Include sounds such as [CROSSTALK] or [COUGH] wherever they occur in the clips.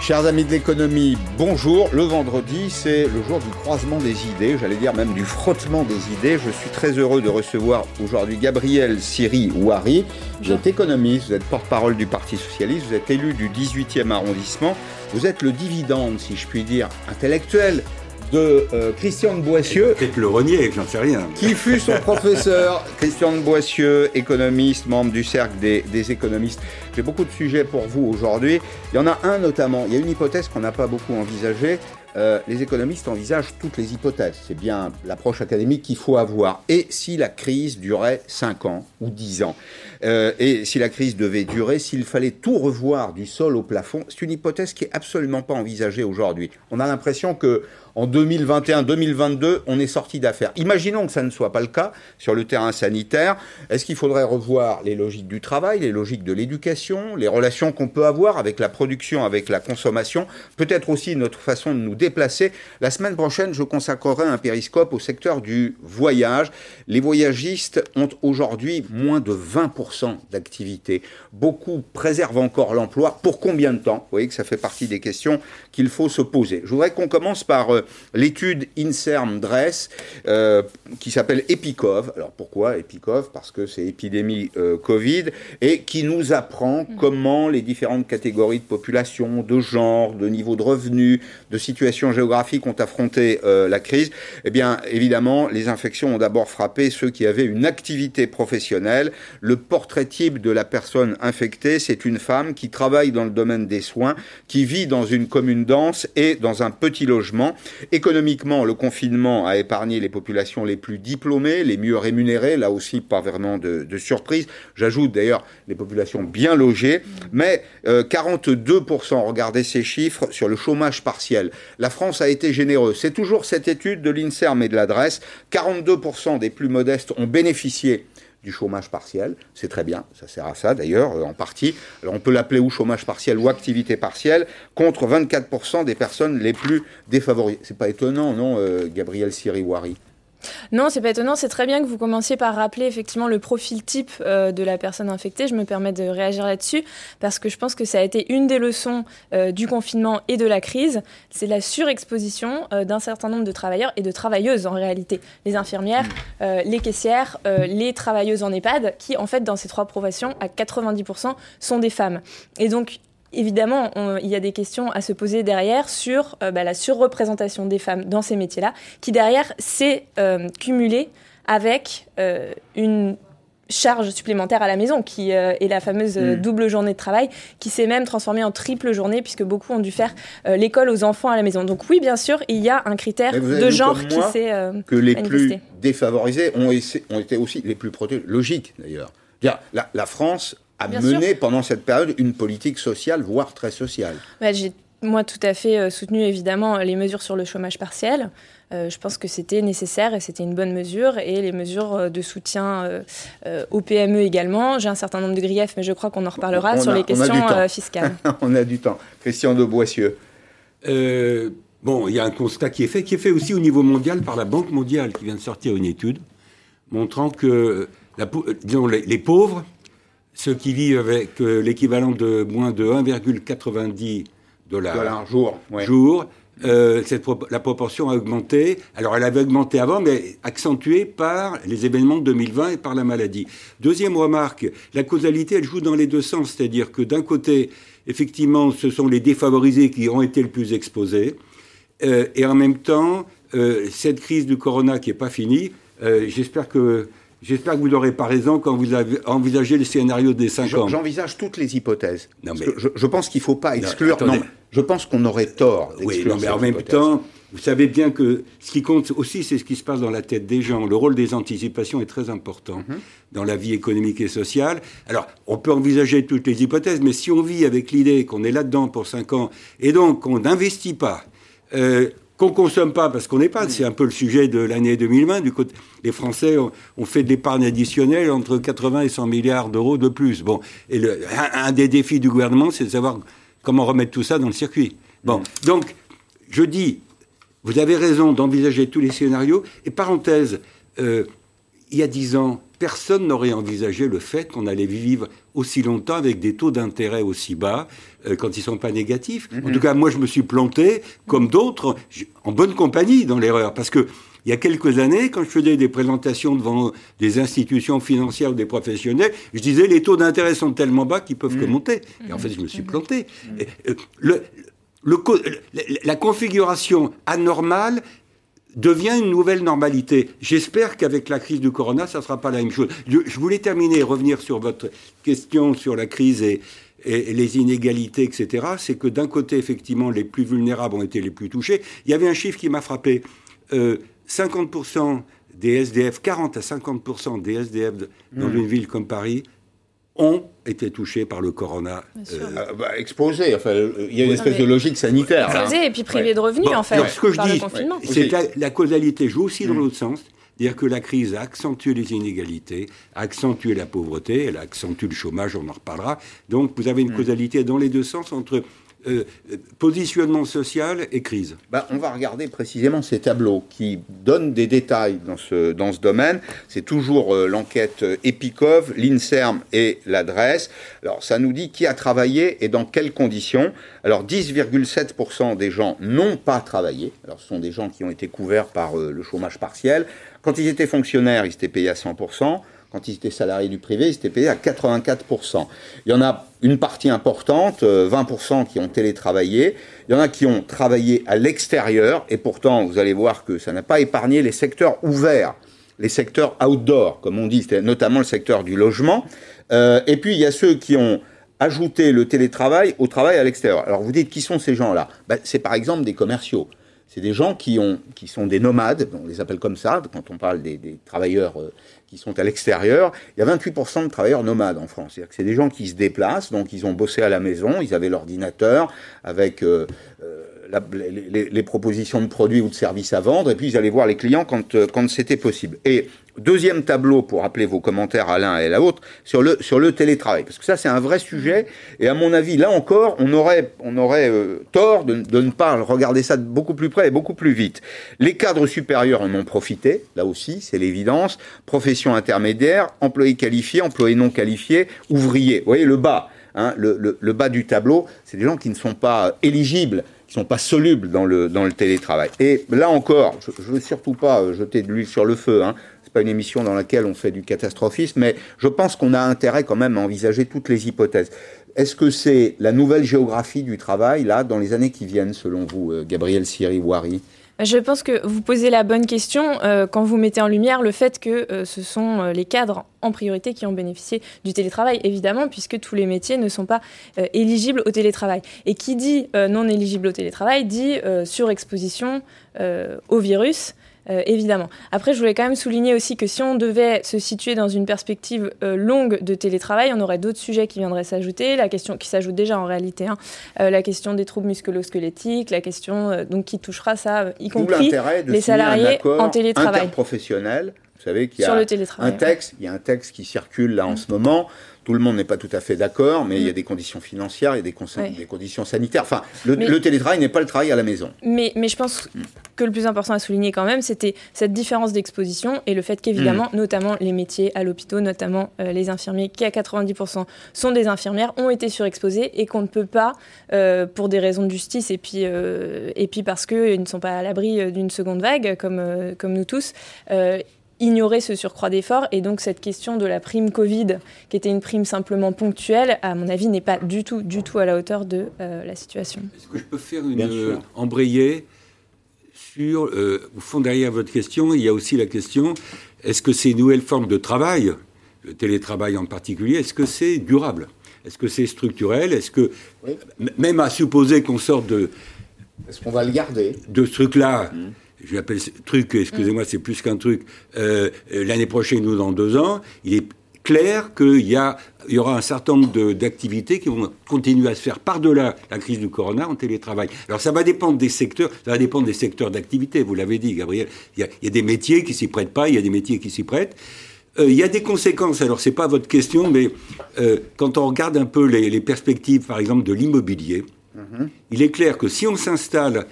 Chers amis de l'économie, bonjour. Le vendredi, c'est le jour du croisement des idées, j'allais dire même du frottement des idées. Je suis très heureux de recevoir aujourd'hui Gabriel Siri Ouari. Vous êtes économiste, vous êtes porte-parole du Parti Socialiste, vous êtes élu du 18e arrondissement, vous êtes le dividende, si je puis dire, intellectuel de euh, Christian de Boissieu. Peut-être le renier, j'en sais rien. Qui fut son [LAUGHS] professeur, Christian de Boissieu, économiste, membre du cercle des, des économistes. J'ai beaucoup de sujets pour vous aujourd'hui. Il y en a un notamment, il y a une hypothèse qu'on n'a pas beaucoup envisagée. Euh, les économistes envisagent toutes les hypothèses. C'est bien l'approche académique qu'il faut avoir. Et si la crise durait 5 ans ou 10 ans? Euh, Et si la crise devait durer, s'il fallait tout revoir du sol au plafond, c'est une hypothèse qui est absolument pas envisagée aujourd'hui. On a l'impression que en 2021-2022, on est sorti d'affaires. Imaginons que ça ne soit pas le cas sur le terrain sanitaire. Est-ce qu'il faudrait revoir les logiques du travail, les logiques de l'éducation, les relations qu'on peut avoir avec la production, avec la consommation, peut-être aussi notre façon de nous déplacer? La semaine prochaine, je consacrerai un périscope au secteur du voyage. Les voyagistes ont aujourd'hui moins de 20% d'activité. Beaucoup préservent encore l'emploi. Pour combien de temps? Vous voyez que ça fait partie des questions qu'il faut se poser. Je qu'on commence par euh, l'étude INSERM DRESS euh, qui s'appelle EPICOV. Alors pourquoi EPICOV? Parce que c'est épidémie euh, Covid et qui nous apprend mm. comment les différentes catégories de population, de genre, de niveau de revenus, de situation géographique ont affronté la crise. Eh bien, évidemment, les infections ont d'abord frappé ceux qui avaient une activité professionnelle. Le portrait type de la personne infectée, c'est une femme qui travaille dans le domaine des soins, qui vit dans une commune dense et dans un petit logement. Économiquement, le confinement a épargné les populations les plus diplômées, les mieux rémunérées, là aussi pas vraiment de, surprise. J'ajoute d'ailleurs les populations bien logées, mais 42%, euh, regardez ces chiffres, sur le chômage partiel. La France a été généreuse. C'est toujours cette étude de l'INSERM et de l'adresse. 42% des plus modestes ont bénéficié du chômage partiel. C'est très bien, ça sert à ça d'ailleurs, euh, en partie. Alors on peut l'appeler ou chômage partiel ou activité partielle, contre 24% des personnes les plus défavorisées. C'est pas étonnant, non, euh, Gabriel Siriwari? Non, c'est pas étonnant. C'est très bien que vous commenciez par rappeler effectivement le profil type euh, de la personne infectée. Je me permets de réagir là-dessus parce que je pense que ça a été une des leçons euh, du confinement et de la crise. C'est la surexposition euh, d'un certain nombre de travailleurs et de travailleuses en réalité. Les infirmières, mmh. les caissières, les travailleuses en EHPAD qui en fait dans ces trois professions à 90% sont des femmes. Et donc Évidemment, il y a des questions à se poser derrière sur euh, bah, la surreprésentation des femmes dans ces métiers-là, qui derrière s'est euh, cumulée avec euh, une charge supplémentaire à la maison, qui est la fameuse mm. double journée de travail, qui s'est même transformée en triple journée, puisque beaucoup ont dû faire l'école aux enfants à la maison. Donc oui, bien sûr, il y a un critère de genre qui s'est que les plus défavorisés ont, été aussi les plus protégés. Logique, d'ailleurs. La, la France a mené pendant cette période une politique sociale, voire très sociale. Bah, j'ai moi tout à fait euh, soutenu évidemment les mesures sur le chômage partiel. Euh, je pense que c'était nécessaire et c'était une bonne mesure. Et les mesures euh, de soutien aux PME également. J'ai un certain nombre de griefs, mais je crois qu'on en reparlera sur les questions fiscales. [LAUGHS] on a du temps. Christian de Boissieu. bon, il y a un constat qui est fait, qui est fait aussi au niveau mondial par la Banque mondiale, qui vient de sortir une étude montrant que la, disons, les pauvres ceux qui vivent avec euh, l'équivalent de moins de 1,90 dollars jour, jour euh, cette la proportion a augmenté. Alors elle avait augmenté avant, mais accentuée par les événements de 2020 et par la maladie. Deuxième remarque, la causalité, elle joue dans les deux sens. C'est-à-dire que d'un côté, effectivement, ce sont les défavorisés qui ont été le plus exposés. Euh, et en même temps, cette crise du corona qui n'est pas finie, j'espère que J'espère que vous n'aurez pas raison quand vous avez envisagé le scénario des 5 ans. J'envisage toutes les hypothèses. Non, mais... je, pense qu'il ne faut pas exclure. Non, je pense qu'on aurait tort d'exclure. Oui, mais en même temps, vous savez bien que ce qui compte aussi, c'est ce qui se passe dans la tête des gens. Le rôle des anticipations est très important mhm. dans la vie économique et sociale. Alors, on peut envisager toutes les hypothèses, mais si on vit avec l'idée qu'on est là-dedans pour 5 ans et donc qu'on n'investit pas, euh, qu'on consomme pas parce qu'on pas. C'est un peu le sujet de l'année 2020. Du côté, les Français ont, fait de l'épargne additionnelle entre 80 et 100 milliards d'euros de plus. Bon, et un, des défis du gouvernement, c'est de savoir comment remettre tout ça dans le circuit. Bon, donc je dis, vous avez raison d'envisager tous les scénarios. Et parenthèse, euh, il y a dix ans, personne n'aurait envisagé le fait qu'on allait vivre aussi longtemps avec des taux d'intérêt aussi bas euh, quand ils ne sont pas négatifs. En mhm. tout cas, moi, je me suis planté, comme d'autres, en bonne compagnie dans l'erreur. Parce que il y a quelques années, quand je faisais des présentations devant des institutions financières ou des professionnels, je disais les taux d'intérêt sont tellement bas qu'ils peuvent que mhm. monter. Et en fait, je me suis planté. Euh, le, la configuration anormale devient une nouvelle normalité. J'espère qu'avec la crise du corona, ça ne sera pas la même chose. Je, voulais terminer, revenir sur votre question sur la crise et, les inégalités, etc. C'est que d'un côté, effectivement, les plus vulnérables ont été les plus touchés. Il y avait un chiffre qui m'a frappé. 50% euh, des SDF, 40 à 50% des SDF dans mmh. une ville comme Paris ont été touchés par le corona. Euh, ah, bah, exposés, enfin, il y a une espèce de logique sanitaire. Exposés et puis privés de revenus, en fait, ce que je dis, c'est que la, causalité joue aussi dans mm. l'autre sens. C'est-à-dire que la crise a accentué les inégalités, a accentué la pauvreté, elle a accentué le chômage, on en reparlera. Donc vous avez une mm. causalité dans les deux sens entre euh, positionnement social et crise bah, On va regarder précisément ces tableaux qui donnent des détails dans ce, dans ce domaine. C'est toujours euh, l'enquête EPICOV, l'INSERM et l'adresse. Alors ça nous dit qui a travaillé et dans quelles conditions. Alors 10,7% des gens n'ont pas travaillé. Alors ce sont des gens qui ont été couverts par euh, le chômage partiel. Quand ils étaient fonctionnaires, ils étaient payés à 100% quand ils étaient salariés du privé, ils étaient payés à 84%. Il y en a une partie importante, 20% euh, qui ont télétravaillé. Il y en a qui ont travaillé à l'extérieur, et pourtant, vous allez voir que ça n'a pas épargné les secteurs ouverts, les secteurs outdoor, comme on dit, notamment le secteur du logement. Euh, et puis, il y a ceux qui ont ajouté le télétravail au travail à l'extérieur. Alors, vous dites, qui sont ces gens-là? Ben, C'est par exemple des commerciaux. C'est des gens qui, ont, qui sont des nomades, on les appelle comme ça, quand on parle des, travailleurs euh, qui sont à l'extérieur. Il y a 28% de travailleurs nomades en France. C'est-à-dire que c'est des gens qui se déplacent, donc ils ont bossé à la maison, ils avaient l'ordinateur avec euh, euh, les, propositions de produits ou de services à vendre, et puis ils allaient voir les clients quand, c'était possible. Deuxième tableau, pour rappeler vos commentaires à l'un et à l'autre, sur le, sur le télétravail. Parce que ça, c'est un vrai sujet, et à mon avis, là encore, on aurait, on aurait euh, tort de, de, ne pas regarder ça beaucoup plus près et beaucoup plus vite. Les cadres supérieurs en ont profité, là aussi, c'est l'évidence. Profession intermédiaire, employés qualifiés, employés non qualifiés, ouvriers. Vous voyez, le bas. Hein, le, le, le, bas du tableau, c'est des gens qui ne sont pas éligibles qui sont pas solubles dans le, dans le télétravail. Et là encore, je ne veux surtout pas euh, jeter de l'huile sur le feu, hein. C'est pas une émission dans laquelle on fait du catastrophisme, mais je pense qu'on a intérêt quand même à envisager toutes les hypothèses. Est-ce que c'est la nouvelle géographie du travail, là, dans les années qui viennent, selon vous, euh, Gabriel Siri-Wari? Je pense que vous posez la bonne question euh, quand vous mettez en lumière le fait que euh, ce sont les cadres en priorité qui ont bénéficié du télétravail, évidemment, puisque tous les métiers ne sont pas éligibles au télétravail. Et qui dit non éligible au télétravail dit surexposition au virus. Euh, évidemment. Après, je voulais quand même souligner aussi que si on devait se situer dans une perspective euh, longue de télétravail, on aurait d'autres sujets qui viendraient s'ajouter. La question qui s'ajoute déjà en réalité, hein, euh, la question des troubles musculo-squelettiques, la question donc qui touchera ça, y compris les salariés en télétravail. Interprofessionnel. Vous savez qu'il y a un texte, il y a un texte qui circule là en ce moment tout le monde n'est pas tout à fait d'accord, mais il y a mm. des conditions financières, il y a des, des conditions sanitaires. Enfin, le, télétravail n'est pas le travail à la maison. Mais, mais je pense mm. que le plus important à souligner quand même, c'était cette différence d'exposition et le fait qu'évidemment, mm. notamment les métiers à l'hôpital, notamment euh, les infirmiers, qui à 90% sont des infirmières, ont été surexposés et qu'on ne peut pas, euh, pour des raisons de justice et puis, euh, et puis parce qu'ils ne sont pas à l'abri d'une seconde vague, comme, comme nous tous, ignorer ce surcroît d'efforts. Et donc cette question de la prime Covid, qui était une prime simplement ponctuelle, à mon avis, n'est pas du tout, du tout à la hauteur de euh, la situation. Est-ce que je peux faire une euh, embrayer sur, euh, au fond derrière votre question, il y a aussi la question, est-ce que ces nouvelles formes de travail, le télétravail en particulier, est-ce que c'est durable? Est-ce que c'est structurel? Est-ce que, même à supposer qu'on sorte de... Est-ce qu'on va le garder? De ce truc-là, mmh je l'appelle truc, excusez-moi, c'est plus qu'un truc, euh, euh, l'année prochaine ou dans deux ans, il est clair qu'il y, y aura un certain nombre d'activités qui vont continuer à se faire par-delà la crise du corona en télétravail. Alors ça va dépendre des secteurs, ça va dépendre des secteurs d'activité, vous l'avez dit, Gabriel. Il y, a, des métiers qui s'y prêtent pas, il y a des métiers qui s'y prêtent. Euh, il y a des conséquences, alors c'est pas votre question, mais quand on regarde un peu les, perspectives, par exemple, de l'immobilier, mm-hmm. il est clair que si on s'installe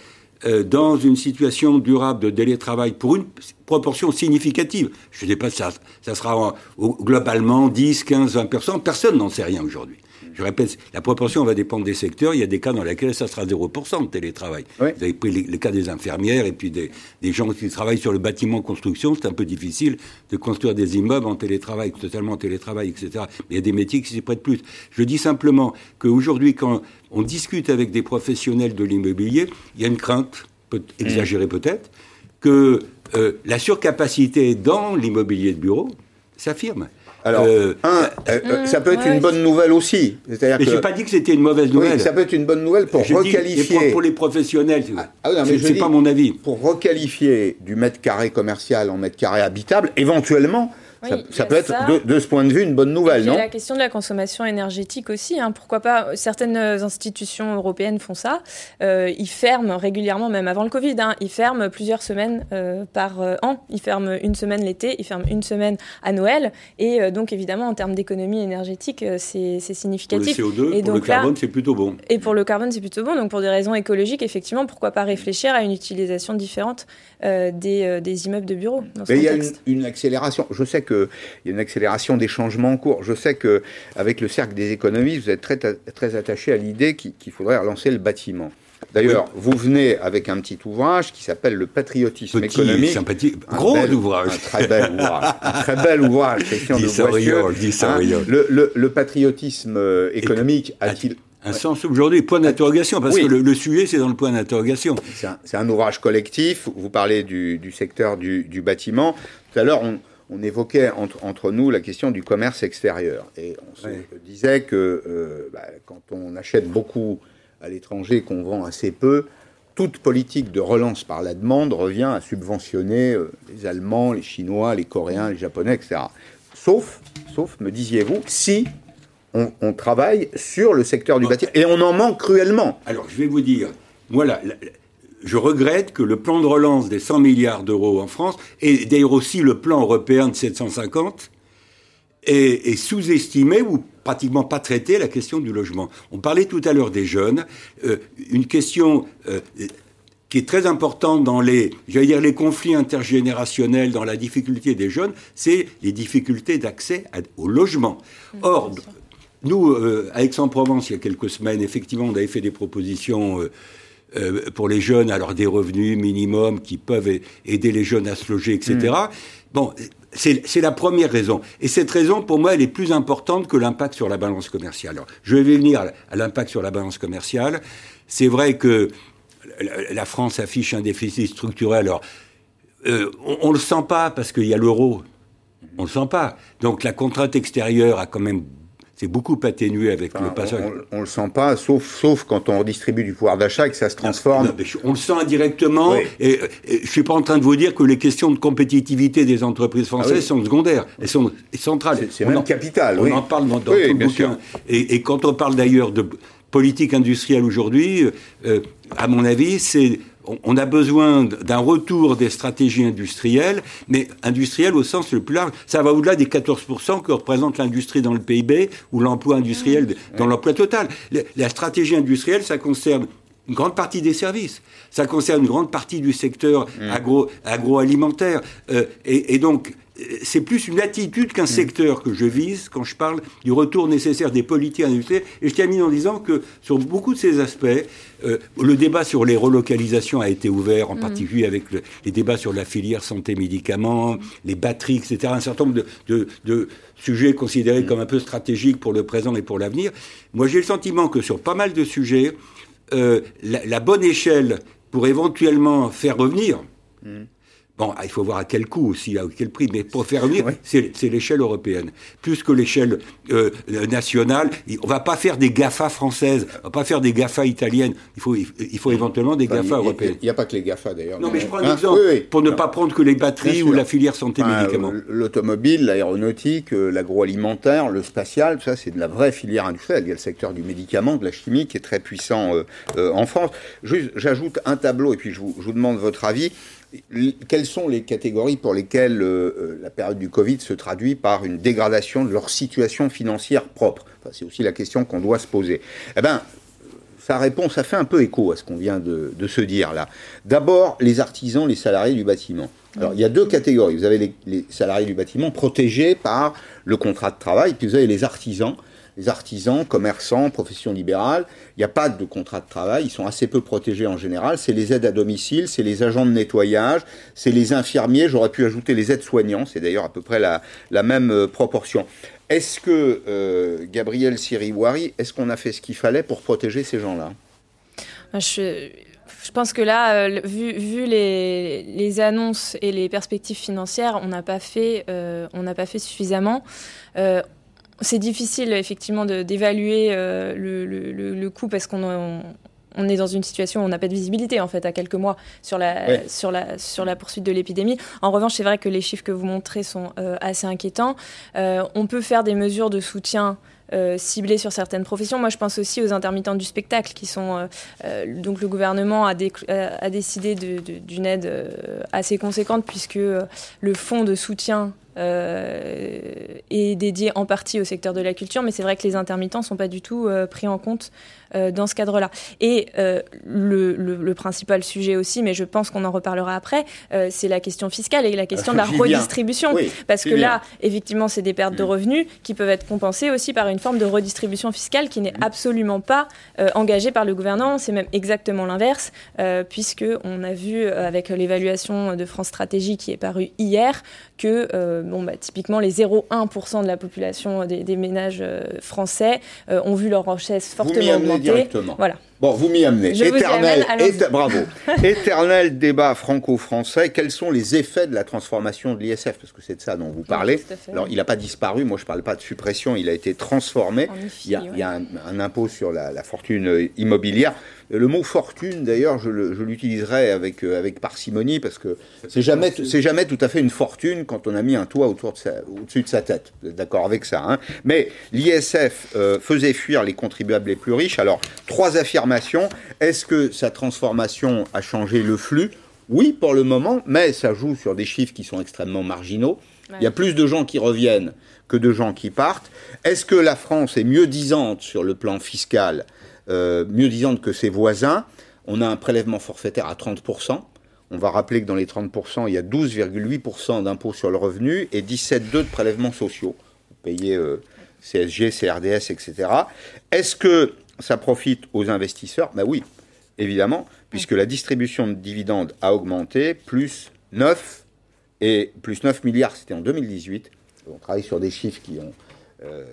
dans une situation durable de télétravail pour une, proportion significative. Je ne sais pas ça, ça sera globalement 10, 15, 20%. Personne n'en sait rien aujourd'hui. Je répète, la proportion va dépendre des secteurs. Il y a des cas dans lesquels ça sera 0% de télétravail. Vous avez pris les, cas des infirmières et puis des, gens qui travaillent sur le bâtiment construction. C'est un peu difficile de construire des immeubles en télétravail, totalement en télétravail, etc. Mais il y a des métiers qui s'y prêtent plus. Je dis simplement qu'aujourd'hui, quand on discute avec des professionnels de l'immobilier, il y a une crainte, peut exagérée peut-être, que euh, la surcapacité dans l'immobilier de bureau s'affirme. Alors, euh, un, euh, euh, ça peut être une bonne nouvelle aussi. Mais je n'ai pas dit que c'était une mauvaise nouvelle. Oui, ça peut être une bonne nouvelle pour requalifier. pour, les professionnels, ah, ah c'est pas mon avis. Pour requalifier du mètre carré commercial en mètre carré habitable, éventuellement, ça, peut être De, ce point de vue une bonne nouvelle, non La question de la consommation énergétique aussi. Hein. Pourquoi pas Certaines institutions européennes font ça. Euh, ils ferment régulièrement, même avant le Covid. Hein, ils ferment plusieurs semaines euh, par euh, an. Ils ferment une semaine l'été, ils ferment une semaine à Noël. Et donc évidemment, en termes d'économie énergétique, c'est significatif. Pour le CO2, et pour le carbone, c'est plutôt bon. Et pour le carbone, c'est plutôt bon. Donc pour des raisons écologiques, effectivement, pourquoi pas réfléchir à une utilisation différente des, des, immeubles de bureaux il y a une, une accélération. Je sais qu'il y a une accélération des changements en cours. Je sais qu'avec le cercle des économistes, vous êtes très, très attaché à l'idée qu'il faudrait relancer le bâtiment. D'ailleurs, vous venez avec un petit ouvrage qui s'appelle Le patriotisme petit, économique. Sympathie. Gros ouvrage. Un très bel ouvrage. un très bel ouvrage. Question [LAUGHS] de hein, le, le, patriotisme euh, économique a-t-il un sens aujourd'hui, point d'interrogation, parce que le, sujet, c'est dans le point d'interrogation. C'est un, ouvrage collectif. Vous parlez du, secteur du, du, bâtiment. Tout à l'heure, on, on évoquait entre, nous la question du commerce extérieur. Et on se disait que euh, bah, quand on achète beaucoup à l'étranger, qu'on vend assez peu, toute politique de relance par la demande revient à subventionner euh, les Allemands, les Chinois, les Coréens, les Japonais, etc. Sauf, sauf me disiez-vous, si on, travaille sur le secteur du bâtiment. Et on en manque cruellement. Alors, je vais vous dire, voilà, je regrette que le plan de relance des 100 milliards d'euros en France, et d'ailleurs aussi le plan européen de 750, est, sous-estimé ou pratiquement pas traité la question du logement. On parlait tout à l'heure des jeunes, euh, une question euh, qui est très importante dans les, j'allais dire, les conflits intergénérationnels, dans la difficulté des jeunes, c'est les difficultés d'accès au logement. Or, nous, euh, à Aix-en-Provence, il y a quelques semaines, effectivement, on avait fait des propositions euh, pour les jeunes, alors des revenus minimums qui peuvent aider les jeunes à se loger, etc. Mm. Bon, c'est la première raison. Et cette raison, pour moi, elle est plus importante que l'impact sur la balance commerciale. Alors, je vais venir à l'impact sur la balance commerciale. C'est vrai que la France affiche un déficit structurel. Alors, euh, on ne le sent pas parce qu'il y a l'euro. On ne le sent pas. Donc la contrainte extérieure a quand même c'est beaucoup atténué avec le passage. On, ne le sent pas, sauf, sauf quand on redistribue du pouvoir d'achat et que ça se transforme. on le sent indirectement. Et, je je suis pas en train de vous dire que les questions de compétitivité des entreprises ah françaises sont secondaires. Elles sont centrales. C'est même capital. On en parle dans, tout le bouquin. Et, quand on parle d'ailleurs de politique industrielle aujourd'hui, euh, à mon avis, c'est on a besoin d'un retour des stratégies industrielles, mais industrielles au sens le plus large. Ça va au-delà des 14% que représente l'industrie dans le PIB ou l'emploi industriel mmh. dans l'emploi total. La stratégie industrielle, ça concerne une grande partie des services. Ça concerne une grande partie du secteur mmh. agro, agroalimentaire. Euh, et, donc, c'est plus une attitude qu'un mm. secteur que je vise quand je parle du retour nécessaire des politiques industrielles. Et je termine en disant que sur beaucoup de ces aspects, euh, le débat sur les relocalisations a été ouvert, en mm. particulier avec les débats sur la filière santé-médicaments, les batteries, etc. Un certain nombre de, sujets considérés mm. comme un peu stratégiques pour le présent et pour l'avenir. Moi, j'ai le sentiment que sur pas mal de sujets, euh, la, bonne échelle pour éventuellement faire revenir Bon, il faut voir à quel coût aussi, à quel prix, mais pour faire venir, c'est l'échelle européenne. Plus que l'échelle euh, nationale, on ne va pas faire des GAFA françaises, on va pas faire des GAFA italiennes, il faut, il faut éventuellement des GAFA européennes. Il n'y a, pas que les GAFA d'ailleurs. Non, mais, je prends un hein exemple, pour ne pas prendre que les batteries ou la filière santé-médicaments. L'automobile, l'aéronautique, euh, l'agroalimentaire, le spatial, ça c'est de la vraie filière industrielle. Il y a le secteur du médicament, de la chimie qui est très puissant euh, en France. J'ajoute un tableau et puis je vous, je vous demande votre avis quelles sont les catégories pour lesquelles euh, euh, la période du Covid se traduit par une dégradation de leur situation financière propre? C'est aussi la question qu'on doit se poser. Eh bien, sa réponse, ça fait un peu écho à ce qu'on vient de, se dire là. D'abord, les artisans, les salariés du bâtiment. Alors, il y a deux catégories. Vous avez les, salariés du bâtiment protégés par le contrat de travail, puis vous avez les artisans. Artisans, commerçants, professions libérales, il n'y a pas de contrat de travail, ils sont assez peu protégés en général. C'est les aides à domicile, c'est les agents de nettoyage, c'est les infirmiers, j'aurais pu ajouter les aides-soignants, c'est d'ailleurs à peu près la, même euh, proportion. Est-ce que, euh, Gabriel Siriwari, est-ce qu'on a fait ce qu'il fallait pour protéger ces gens-là? Je, pense que là, euh, vu, les, annonces et les perspectives financières, on n'a pas fait, suffisamment. C'est difficile effectivement d'évaluer le, le, coût parce qu'on on est dans une situation où on n'a pas de visibilité en fait à quelques mois sur la, sur la, sur la poursuite de l'épidémie. En revanche, c'est vrai que les chiffres que vous montrez sont assez inquiétants. on peut faire des mesures de soutien euh, ciblés sur certaines professions. Moi, je pense aussi aux intermittents du spectacle qui sont. Euh, euh, donc, le gouvernement a, a décidé d'une aide assez conséquente puisque le fonds de soutien est dédié en partie au secteur de la culture, mais c'est vrai que les intermittents ne sont pas du tout pris en compte euh, dans ce cadre-là. Et euh, le, le, principal sujet aussi, mais je pense qu'on en reparlera après, euh, c'est la question fiscale et la question de la [LAUGHS] redistribution. parce que là, effectivement, c'est des pertes de mm. revenus qui peuvent être compensées aussi par une forme de redistribution fiscale qui n'est mm. absolument pas engagée par le gouvernement. C'est même exactement l'inverse, puisque on a vu avec l'évaluation de France Stratégie qui est parue hier que, bon, bah, typiquement, les 0,1% de la population des, des ménages français ont vu leur richesse fortement augmenter directement. Voilà. Bon, vous m'y amenez. Éternel, [LAUGHS] bravo. [LAUGHS] Éternel débat franco-français. Quels sont les effets de la transformation de l'ISF? Parce que c'est de ça dont vous parlez. Alors, il n'a pas disparu. Moi, je ne parle pas de suppression. Il a été transformé. il, y a, un, impôt sur la, fortune immobilière. Le mot fortune, d'ailleurs, je l'utiliserai avec, euh, avec parcimonie parce que c'est jamais, c'est jamais tout à fait une fortune quand on a mis un toit autour de au-dessus de sa tête. Vous êtes d'accord avec ça hein? Mais l'ISF euh, faisait fuir les contribuables les plus riches. Alors, trois affirmations est-ce que sa transformation a changé le flux? Oui, pour le moment, mais ça joue sur des chiffres qui sont extrêmement marginaux. Il y a plus de gens qui reviennent que de gens qui partent. Est-ce que la France est mieux disante sur le plan fiscal, euh, mieux disante que ses voisins? On a un prélèvement forfaitaire à 30%. On va rappeler que dans les 30%, il y a 12,8% d'impôts sur le revenu et 17,2% de prélèvements sociaux. Vous payez euh, CSG, CRDS, etc. Est-ce que ça profite aux investisseurs Ben oui, évidemment, puisque la distribution de dividendes a augmenté, plus 9, et plus 9 milliards, c'était en 2018. On travaille sur des chiffres qui ont euh,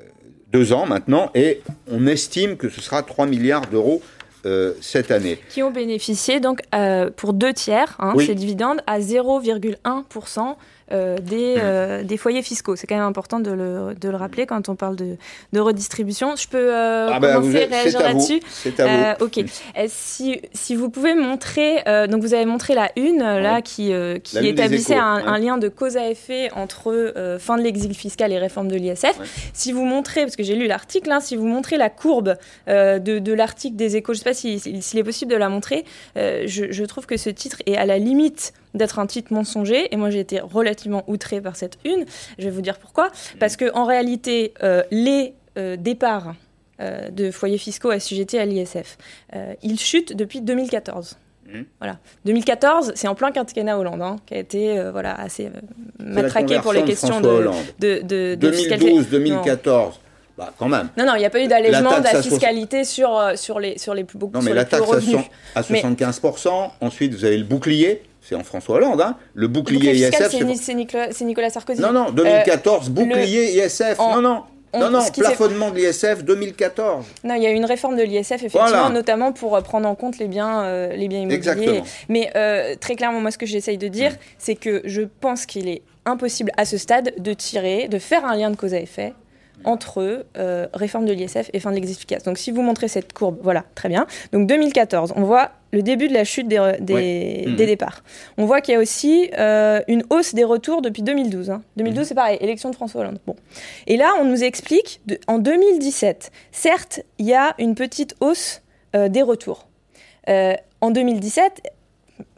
deux ans maintenant, et on estime que ce sera 3 milliards d'euros euh, cette année. Qui ont bénéficié donc euh, pour deux tiers, hein, ces dividendes, à 0,1% euh, des, euh, des, foyers fiscaux. C'est quand même important de le, de le, rappeler quand on parle de, de redistribution. Je peux euh, ah bah, commencer à réagir là-dessus C'est à vous. ok. Si, si, vous pouvez montrer, donc vous avez montré la une là qui, qui établissait un, lien de cause à effet entre fin de l'exil fiscal et réforme de l'ISF. Si vous montrez, parce que j'ai lu l'article, hein, si vous montrez la courbe de, de l'article des échos, je ne sais pas s'il si, est possible de la montrer, je, je trouve que ce titre est à la limite d'être un titre mensonger. Et moi, j'ai été relativement outrée par cette une. Je vais vous dire pourquoi. Parce que en réalité, euh, les euh, départs euh, de foyers fiscaux assujettis à l'ISF, ils chutent depuis 2014. Mmh. Voilà. 2014, c'est en plein quinquennat Hollande, hein, qui a été voilà, assez matraqué pour les questions de, de, de, 2012, 2014. Bah, quand même. Non, non, il n'y a pas eu d'allègement de la fiscalité sur, sur, les, sur les plus beaucoup. Non, mais la taxe à 75%. Ensuite, vous avez le bouclier c'est en François Hollande, hein. le bouclier ISF. C'est Nicolas, Sarkozy. Non, non, 2014, euh, bouclier ISF. non, non. non, non, plafonnement de l'ISF 2014. Non, il y a eu une réforme de l'ISF, effectivement, notamment pour euh, prendre en compte les biens, euh, les biens immobiliers. Exactement. Mais très clairement, moi, ce que j'essaye de dire, mm. c'est que je pense qu'il est impossible à ce stade de tirer, de faire un lien de cause à effet entre euh, réforme de l'ISF et fin de l'exercice efficace. Donc si vous montrez cette courbe, voilà, très bien. Donc 2014, on voit le début de la chute des, mhm. départs. On voit qu'il y a aussi euh, une hausse des retours depuis 2012. 2012, hein. c'est pareil, élection de François Hollande. Bon. Et là, on nous explique, en 2017, certes, il y a une petite hausse euh, des retours. en 2017,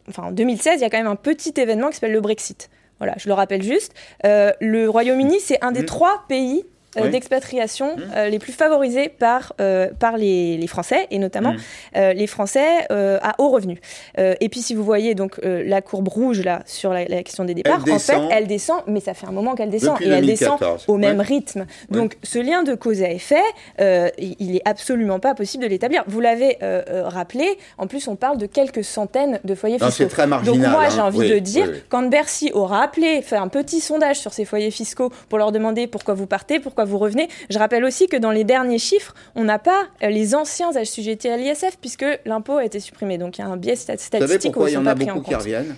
enfin en 2016, il y a quand même un petit événement qui s'appelle le Brexit. Voilà, je le rappelle juste. le Royaume-Uni, c'est un des mhm. trois pays d'expatriation mmh. les plus favorisés par, par les, les, Français, et notamment mmh. les Français à haut revenu. et puis si vous voyez donc la courbe rouge là sur la, question des départs, en fait, elle descend, mais ça fait un moment qu'elle descend, et elle descend au même rythme. Donc ce lien de cause à effet, il est absolument pas possible de l'établir. Vous l'avez rappelé, en plus on parle de quelques centaines de foyers fiscaux. C'est très marginal. Donc moi j'ai hein. envie de dire, quand Bercy aura appelé, fait un petit sondage sur ces foyers fiscaux pour leur demander pourquoi vous partez, pourquoi vous revenez, je rappelle aussi que dans les derniers chiffres, on n'a pas euh, les anciens assujettis à l'ISF puisque l'impôt a été supprimé. Donc il y a un biais statistique vous savez pourquoi il y en a beaucoup qui reviennent?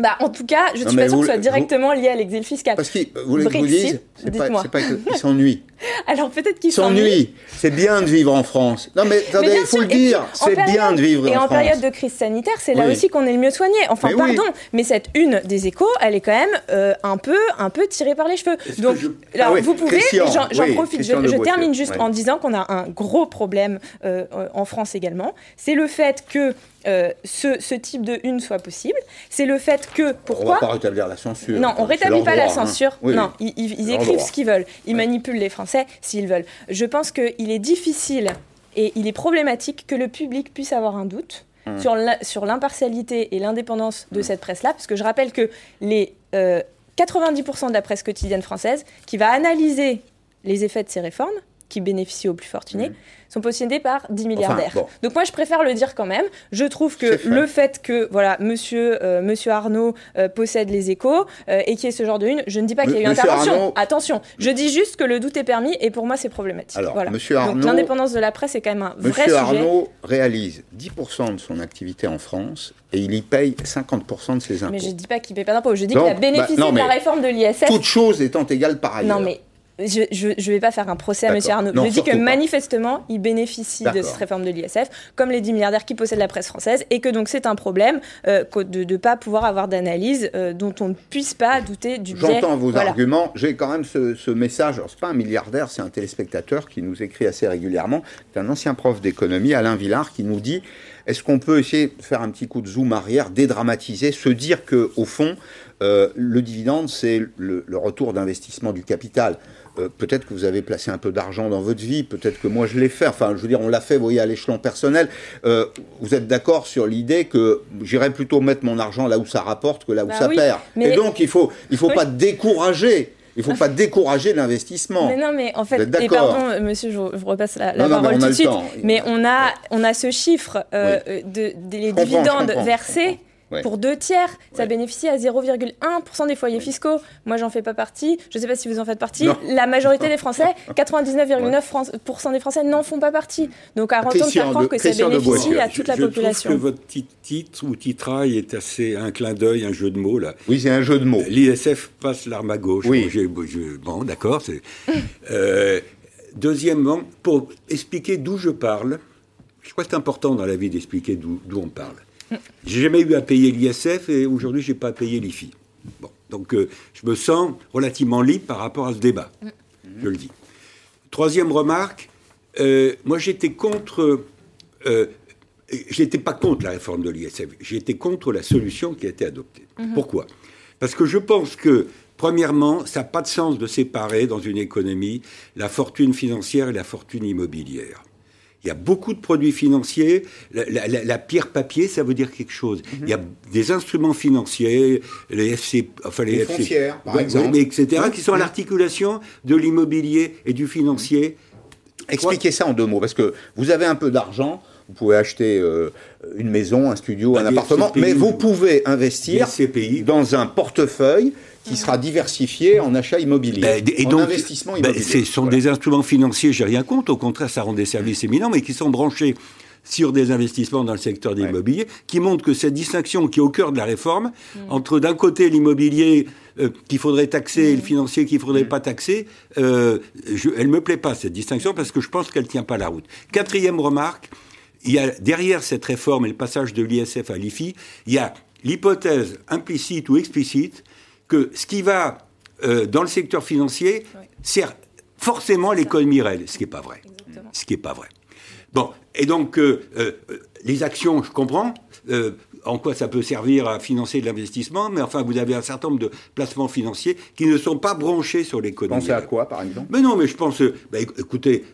Bah, en tout cas, je ne suis pas sûre que ce soit directement lié à l'exil fiscal. Parce que vous voulez que vous dise, c'est pas, pas qu'ils s'ennuient. [LAUGHS] Alors peut-être qu'ils s'ennuient. C'est bien de vivre en France. Non mais attendez, il faut le dire, c'est bien de vivre en, France. Et en période de crise sanitaire, c'est là aussi qu'on est le mieux soigné. Enfin, pardon, mais cette une des échos, elle est quand même euh, un peu, un peu tirée par les cheveux. Donc, alors ah vous pouvez, j'en profite, je, termine juste en disant qu'on a un gros problème euh, en France également. C'est le fait que euh, ce, type de une soit possible. C'est le fait que pourquoi on va pas rétablir la censure. Non, on rétablit pas la hein. censure. non, ils, écrivent ce qu'ils veulent. Ils manipulent les Français s'ils veulent. Je pense qu'il est difficile et il est problématique que le public puisse avoir un doute hum. sur l'impartialité et l'indépendance de hum. cette presse-là, parce que je rappelle que les 90% euh, de la presse quotidienne française qui va analyser les effets de ces réformes, qui bénéficient aux plus fortunés, hum sont possédés par 10 milliardaires. Donc moi, je préfère le dire quand même. Je trouve que le fait que voilà, monsieur, euh, monsieur Arnaud euh, possède les échos euh, et qu'il y ait ce genre de une, je ne dis pas qu'il y a eu intervention. Attention, je dis juste que le doute est permis et pour moi, c'est problématique. Alors, voilà. monsieur Arnaud, l'indépendance de la presse est quand même un vrai sujet. Monsieur Arnaud réalise 10% de son activité en France et il y paye 50% de ses impôts. Mais je ne dis pas qu'il ne paye pas d'impôts, je dis qu'il a bénéficié bah, de la réforme de l'ISF. Toutes choses étant égales par ailleurs. Non mais je ne vais pas faire un procès à M. Arnaud. je dis que manifestement, il bénéficie de cette réforme de l'ISF, comme les 10 milliardaires qui possèdent la presse française, et que donc c'est un problème euh, de ne pas pouvoir avoir d'analyse euh, dont on ne puisse pas douter du. J'entends vos arguments. J'ai quand même ce, ce message. Ce n'est pas un milliardaire, c'est un téléspectateur qui nous écrit assez régulièrement. C'est un ancien prof d'économie, Alain Villard, qui nous dit est-ce qu'on peut essayer de faire un petit coup de zoom arrière, dédramatiser, se dire que au fond, euh, le dividende, c'est le, le retour d'investissement du capital? Euh, peut-être que vous avez placé un peu d'argent dans votre vie, peut-être que moi je l'ai fait, enfin je veux dire on l'a fait, vous voyez, à l'échelon personnel. Euh, vous êtes d'accord sur l'idée que j'irais plutôt mettre mon argent là où ça rapporte que là où bah ça perd. Et donc il faut, il faut pas décourager. Il ne faut [LAUGHS] pas décourager l'investissement. Mais non, mais en fait, et pardon, monsieur, je, repasse la, parole tout de suite. Mais on a, on a ce chiffre euh, de, des dividendes versés pour deux tiers. Ça bénéficie à 0,1% des foyers fiscaux. Moi, j'en fais pas partie. Je ne sais pas si vous en faites partie. La majorité des Français, [LAUGHS] 99,9% des Français n'en font pas partie. Donc, à rentendre faire croire que ça bénéficie à toute la population. Je trouve que votre titre ou titrail est assez un clin d'œil, un jeu de mots là. Oui, c'est un jeu de mots. L'ISF passe l'arme à gauche. Oui. bon, d'accord. Euh, deuxièmement, pour expliquer d'où je parle, je crois que c'est important dans la vie d'expliquer d'où on parle. J'ai jamais eu à payer l'ISF et aujourd'hui, j'ai pas à payer l'IFI. Bon, donc euh, je me sens relativement libre par rapport à ce débat. Je le dis. Troisième remarque, euh, moi j'étais contre. Euh, j'étais pas contre la réforme de l'ISF, j'étais contre la solution qui a été adoptée. Mhm. Pourquoi? Parce que je pense que, premièrement, ça n'a pas de sens de séparer dans une économie la fortune financière et la fortune immobilière. Il y a beaucoup de produits financiers. La, pierre papier, ça veut dire quelque chose. Mhm. Il y a des instruments financiers, les FC, enfin les, FC, par exemple, etc., qui sont à l'articulation de l'immobilier et du financier. Expliquez ça en deux mots, parce que vous avez un peu d'argent, vous pouvez acheter euh, une maison, un studio, un appartement, mais vous pouvez investir dans un portefeuille qui sera diversifié en achat immobilier, ben, et en investissement ben, ce sont des instruments financiers, j'ai rien contre, au contraire, ça rend des services éminents, mais qui sont branchés sur des investissements dans le secteur de l'immobilier, qui montrent que cette distinction qui est au cœur de la réforme, mm. entre d'un côté l'immobilier euh, qu'il faudrait taxer et le mm. financier qu'il ne faudrait mm. pas taxer, euh, elle ne me plaît pas, cette distinction, parce que je pense qu'elle ne tient pas la route. Quatrième remarque, il y a derrière cette réforme et le passage de l'ISF à l'IFI, il y a l'hypothèse implicite ou explicite que ce qui va euh, dans le secteur financier sert forcément l'économie réelle, ce qui n'est pas vrai. Ce qui n'est pas vrai. Bon, et donc, euh, euh, les actions, je comprends. en quoi ça peut servir à financer de l'investissement, mais enfin, vous avez un certain nombre de placements financiers qui ne sont pas branchés sur l'économie. Pensez à quoi, par exemple? Mais non, mais je pense, bah, écoutez,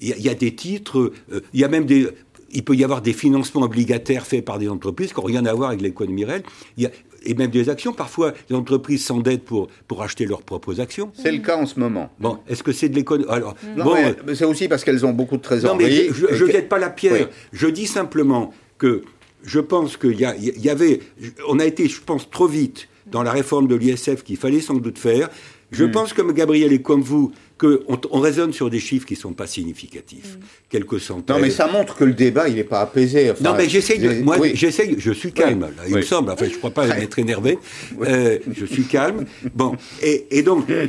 il y, a des titres, il y a même des, il peut y avoir des financements obligataires faits par des entreprises qui n'ont rien à voir avec l'économie réelle. Il y a, et même des actions. Parfois, les entreprises s'endettent pour, pour acheter leurs propres actions. C'est le cas en ce moment. Bon, est-ce que c'est de l'économie Alors, bon, c'est aussi parce qu'elles ont beaucoup de trésorerie. Non, mais je ne jette pas la pierre. Je dis simplement que je pense qu'il y, y, avait. On a été, je pense, trop vite dans la réforme de l'ISF qu'il fallait sans doute faire. Je hmm. pense, comme Gabriel et comme vous, qu'on on raisonne sur des chiffres qui ne sont pas significatifs. Mm. Quelques centaines. Non, mais ça montre que le débat, il n'est pas apaisé. non, mais j'essaye. Moi, j'essaye. Je suis calme, là, il me semble. Enfin, je ne crois pas être énervé. Euh, je suis calme. Bon. Et, donc, [LAUGHS] euh,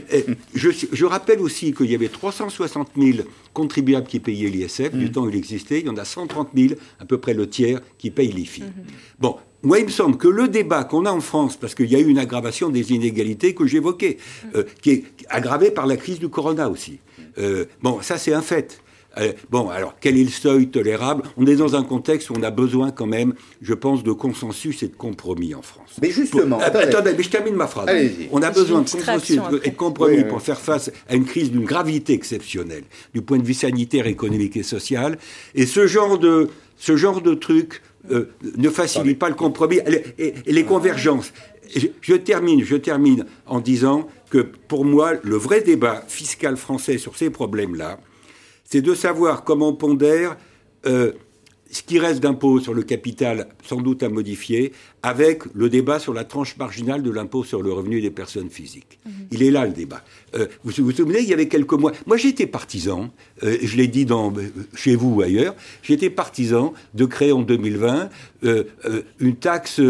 je, je, rappelle aussi qu'il y avait 360 000 contribuables qui payaient l'ISF. Du mm. temps où il existait, il y en a 130 000, à peu près le tiers, qui payent l'IFI. Bon. Moi, il me semble que le débat qu'on a en France, parce qu'il y a eu une aggravation des inégalités que j'évoquais, euh, qui est aggravée par la crise du corona aussi. Euh, bon, ça c'est un fait. Euh, bon, alors, quel est le seuil tolérable? On est dans un contexte où on a besoin quand même, je pense, de consensus et de compromis en France. Mais justement... attendez, mais je termine ma phrase. On a besoin de consensus et de compromis pour faire face à une crise d'une gravité exceptionnelle, du point de vue sanitaire, économique et social. Et ce genre de, ce genre de truc euh, ne facilite pas le compromis et, les convergences. Je, termine, je termine en disant que pour moi, le vrai débat fiscal français sur ces problèmes-là, c'est de savoir comment on pondère euh, ce qui reste d'impôt sur le capital, sans doute à modifier, avec le débat sur la tranche marginale de l'impôt sur le revenu des personnes physiques. Il est là le débat. Euh, vous vous souvenez, il y avait quelques mois, moi j'étais partisan, euh, je l'ai dit dans, euh, chez vous ou ailleurs, j'étais partisan de créer en 2020 une taxe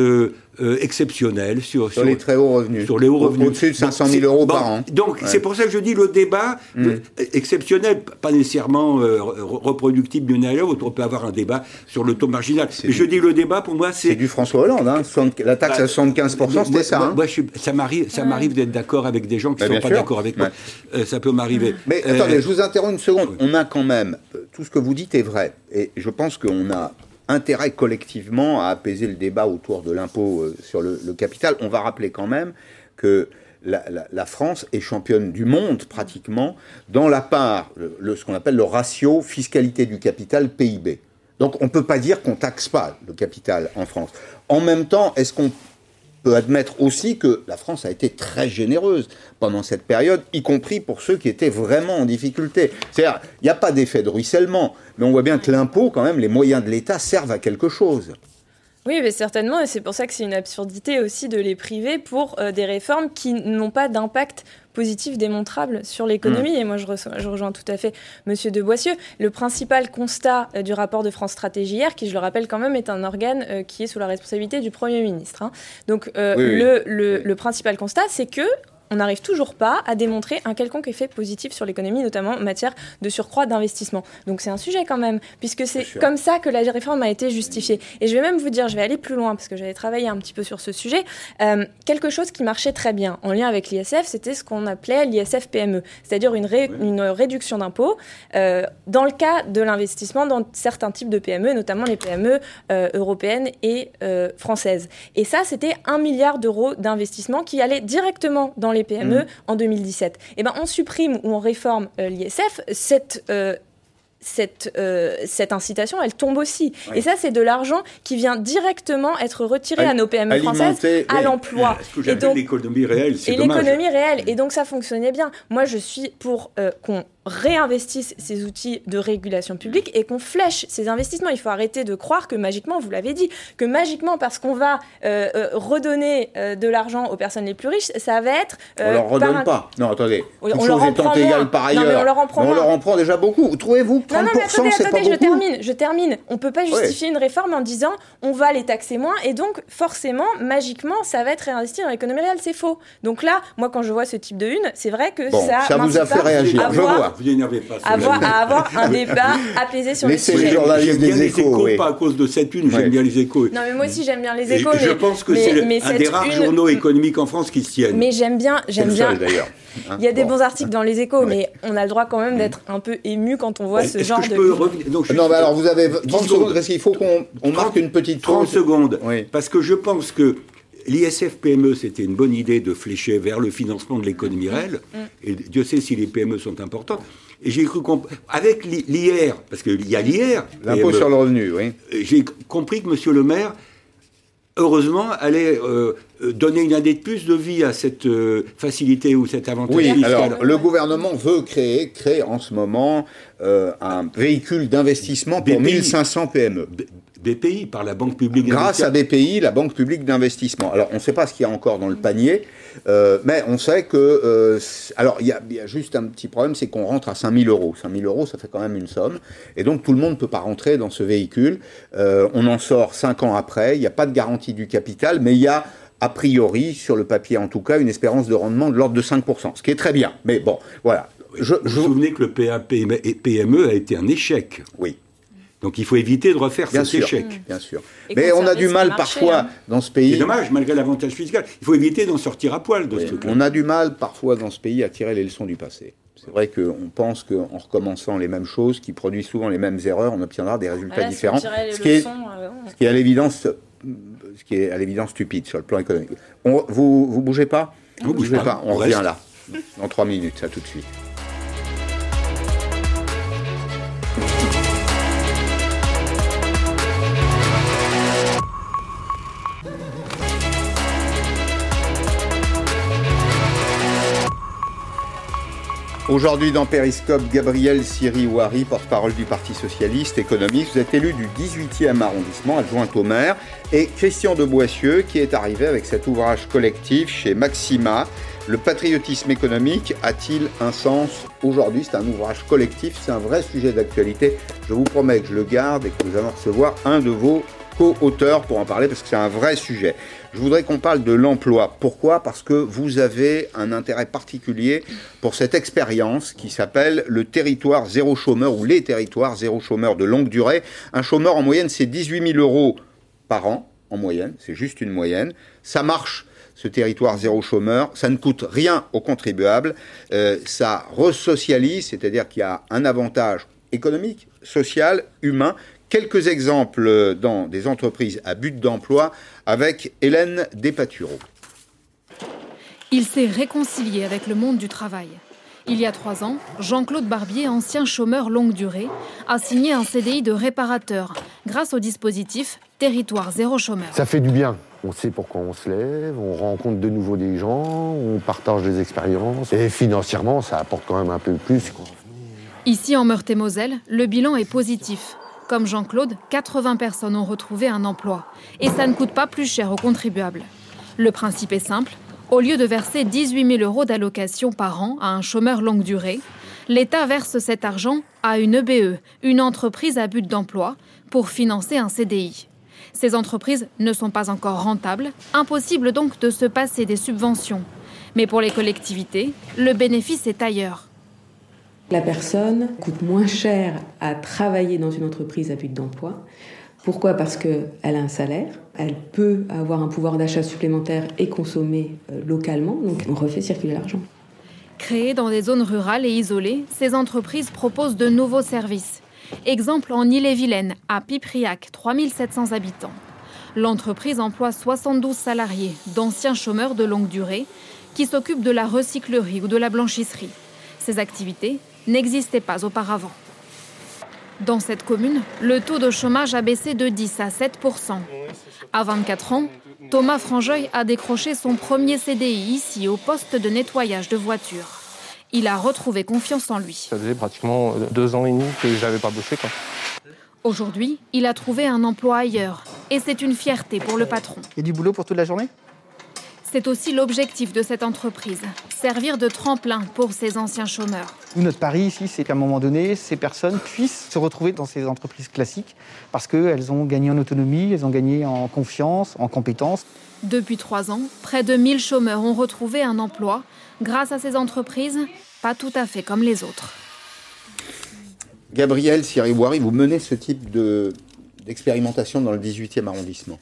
exceptionnelle sur, sur, les très hauts revenus. Sur les hauts revenus. Au-dessus de 500 000 euros par an. Donc c'est pour ça que je dis le débat mm. exceptionnel, pas nécessairement reproductible d'une l'autre. On peut avoir un débat sur le taux marginal. Mais je dis le débat pour moi c'est. C'est du François Hollande, hein la taxe à 75%, c'était ça. Moi, hein. ça m'arrive, ça m'arrive d'être d'accord avec des gens qui ne bah, sont pas d'accord avec moi. Euh, ça peut m'arriver. Mais euh, attendez, je vous interromps une seconde. On a quand même, euh, tout ce que vous dites est vrai. Et je pense qu'on a intérêt collectivement à apaiser le débat autour de l'impôt sur le, capital. On va rappeler quand même que la, France est championne du monde pratiquement dans la part, le, ce qu'on appelle le ratio fiscalité du capital PIB. Donc on ne peut pas dire qu'on taxe pas le capital en France. En même temps, est-ce qu'on peut admettre aussi que la France a été très généreuse pendant cette période, y compris pour ceux qui étaient vraiment en difficulté? C'est-à-dire, il n'y a pas d'effet de ruissellement, mais on voit bien que l'impôt, quand même, les moyens de l'État servent à quelque chose. Oui, mais certainement, et c'est pour ça que c'est une absurdité aussi de les priver pour euh, des réformes qui n'ont pas d'impact positif démontrable sur l'économie. Mm. Et moi, je, je, rejoins tout à fait Monsieur de Boissieu. Le principal constat euh, du rapport de France Stratégie hier, qui, je le rappelle quand même, est un organe euh, qui est sous la responsabilité du Premier ministre. Hein. Donc, le, le, le principal constat, c'est que on n'arrive toujours pas à démontrer un quelconque effet positif sur l'économie, notamment en matière de surcroît d'investissement. Donc c'est un sujet quand même, puisque c'est comme ça que la réforme a été justifiée. Et je vais même vous dire, je vais aller plus loin, parce que j'avais travaillé un petit peu sur ce sujet, euh, quelque chose qui marchait très bien en lien avec l'ISF, c'était ce qu'on appelait l'ISF PME, c'est-à-dire une, une, réduction d'impôts euh, dans le cas de l'investissement dans certains types de PME, notamment les PME euh, européennes et françaises. Et ça, c'était un milliard d'euros d'investissement qui allait directement dans les PME mm. en 2017. Eh ben, on supprime ou on réforme euh, l'ISF, cette euh, cette, euh, cette incitation, elle tombe aussi. Et ça, c'est de l'argent qui vient directement être retiré à nos PME françaises, à l'emploi. Et l'économie réelle, c'est Et l'économie réelle. Et donc, ça fonctionnait bien. Moi, je suis pour qu'on réinvestisse ces outils de régulation publique et qu'on flèche ces investissements. Il faut arrêter de croire que magiquement, vous l'avez dit, que magiquement, parce qu'on va euh, euh, redonner euh, de l'argent aux personnes les plus riches, ça va être... on leur redonne pas. Non, attendez. On, on leur en prend égales par ailleurs. Non, mais on leur en prend, on leur en prend déjà beaucoup. Trouvez-vous 30% non, non, mais attendez, attendez, je termine, je termine. On peut pas justifier une réforme en disant on va les taxer moins et donc forcément, magiquement, ça va être réinvesti dans l'économie réelle. C'est faux. Donc là, moi, quand je vois ce type de une, c'est vrai que ça... Ça vous a fait réagir, je vois. Vous énervez pas. Avoir, à avoir un [LAUGHS] débat apaisé sur Laissez le sujet. les journalistes des les échos, oui. pas à cause de cette une, Ouais. j'aime bien les échos. Non, mais moi aussi j'aime bien les Et échos. je mais, pense que c'est un des rares une- journaux économiques en France qui se tiennent. Mais j'aime bien, C'est j'aime bien. seul, d'ailleurs. Hein, Il y a des bon. bons articles dans les échos, Ouais. mais on a le droit quand même d'être un peu ému quand on voit ce genre que je de. peux revenir Donc, Non, mais alors vous avez 10 30 secondes parce qu'il faut qu'on on marque une petite 30 pause. secondes. Oui. Parce que je pense que l'ISF PME, E, c'était une bonne idée de flécher vers le financement de l'économie réelle. Et Dieu sait si les PME sont importantes. Et j'ai cru avec l'I- l'IR, parce qu'il y a l'IR, L'impôt sur le revenu, oui. j'ai compris que Monsieur le maire, heureusement, allait euh, donner une année de plus de vie à cette euh, facilité ou cet avantage Oui, fiscal. alors le gouvernement veut créer, crée en ce moment euh, un véhicule d'investissement pour BPI. 1500 PME. BPI, par la Banque publique Grâce à. BPI, la Banque publique d'investissement. Alors, on ne sait pas ce qu'il y a encore dans le panier, euh, mais on sait que... euh, alors, il y, a, il y a juste un petit problème, c'est qu'on rentre à 5000 euros. 5000 euros, ça fait quand même une somme. Et donc, tout le monde ne peut pas rentrer dans ce véhicule. Euh, on en sort 5 ans après. Il n'y a pas de garantie du capital, mais il y a a priori, sur le papier en tout cas, une espérance de rendement de l'ordre de 5%, ce qui est très bien. Mais bon, voilà. Je, Vous je- vous souvenez que le PAPME PME a été un échec. Oui, Donc il faut éviter de refaire bien cet sûr. échec. Bien sûr. Et Mais on a du mal marché, parfois hein. dans ce C'est pays. dommage, malgré l'avantage fiscal. Il faut éviter d'en sortir à poil de ce truc-là. On a du mal parfois dans ce pays à tirer les leçons du passé. C'est vrai qu'on pense qu'en recommençant les mêmes choses, qui produisent souvent les mêmes erreurs, on obtiendra des résultats si on différents. les Ce qui, est, leçons, euh, non. ce qui est à l'évidence, ce qui est à l'évidence stupide sur le plan économique. On- vous vous bougez pas? On bouge bougez pas, On, on revient là dans trois minutes, ça tout de suite. Aujourd'hui dans Périscope, Gabriel Siri-Ouari, porte-parole du Parti Socialiste, économiste. Vous êtes élu du 18e arrondissement, adjointe au maire. Et Christian de Boissieu, qui est arrivé avec cet ouvrage collectif chez Maxima. Le patriotisme économique a-t-il un sens aujourd'hui? C'est un ouvrage collectif, c'est un vrai sujet d'actualité. Je vous promets que je le garde et que nous allons recevoir un de vos co-auteurs pour en parler parce que c'est un vrai sujet. Je voudrais qu'on parle de l'emploi. Pourquoi? Parce que vous avez un intérêt particulier pour cette expérience qui s'appelle le territoire zéro chômeur ou les territoires zéro chômeur de longue durée. Un chômeur en moyenne, c'est 18 000 euros par an, en moyenne, c'est juste une moyenne. Ça marche, ce territoire zéro chômeur, ça ne coûte rien aux contribuables, Euh, ça resocialise, c'est-à-dire qu'il y a un avantage économique, social, humain. Quelques exemples dans des entreprises à but d'emploi avec Hélène Despatureaux. Il s'est réconcilié avec le monde du travail. Il y a trois ans, Jean-Claude Barbier, ancien chômeur longue durée, a signé un CDI de réparateur grâce au dispositif Territoire zéro chômeur. Ça fait du bien. On sait pourquoi on se lève, on rencontre de nouveau des gens, on partage des expériences. Et financièrement, ça apporte quand même un peu plus. quoi. Ici, en Meurthe-et-Moselle, le bilan est positif. Comme Jean-Claude, 80 personnes ont retrouvé un emploi. Et ça ne coûte pas plus cher aux contribuables. Le principe est simple. Au lieu de verser 18 000 euros d'allocation par an à un chômeur longue durée, l'État verse cet argent à une EBE, une entreprise à but d'emploi, pour financer un CDI. Ces entreprises ne sont pas encore rentables, impossible donc de se passer des subventions. Mais pour les collectivités, le bénéfice est ailleurs. La personne coûte moins cher à travailler dans une entreprise à but d'emploi. Pourquoi? Parce qu'elle a un salaire, elle peut avoir un pouvoir d'achat supplémentaire et consommer euh, localement, donc on refait circuler l'argent. Créées dans des zones rurales et isolées, ces entreprises proposent de nouveaux services. Exemple en Ille-et-Vilaine, à Pipriac, 3700 habitants. L'entreprise emploie 72 salariés, d'anciens chômeurs de longue durée, qui s'occupent de la recyclerie ou de la blanchisserie. Ces activités n'existaient pas auparavant. Dans cette commune, le taux de chômage a baissé de 10 à 7% À 24 ans, Thomas Frangeuil a décroché son premier CDI ici au poste de nettoyage de voitures. Il a retrouvé confiance en lui. Ça faisait pratiquement deux ans et demi que j'avais pas bossé. Quoi. Aujourd'hui, il a trouvé un emploi ailleurs. Et c'est une fierté pour le patron. Il y a du boulot pour toute la journée? C'est aussi l'objectif de cette entreprise, servir de tremplin pour ces anciens chômeurs. Notre pari ici, c'est qu'à un moment donné, ces personnes puissent se retrouver dans ces entreprises classiques parce qu'elles ont gagné en autonomie, elles ont gagné en confiance, en compétences. Depuis trois ans, près de 1000 chômeurs ont retrouvé un emploi grâce à ces entreprises, pas tout à fait comme les autres. Gabriel Siriwari, vous menez ce type de, d'expérimentation dans le 18e arrondissement.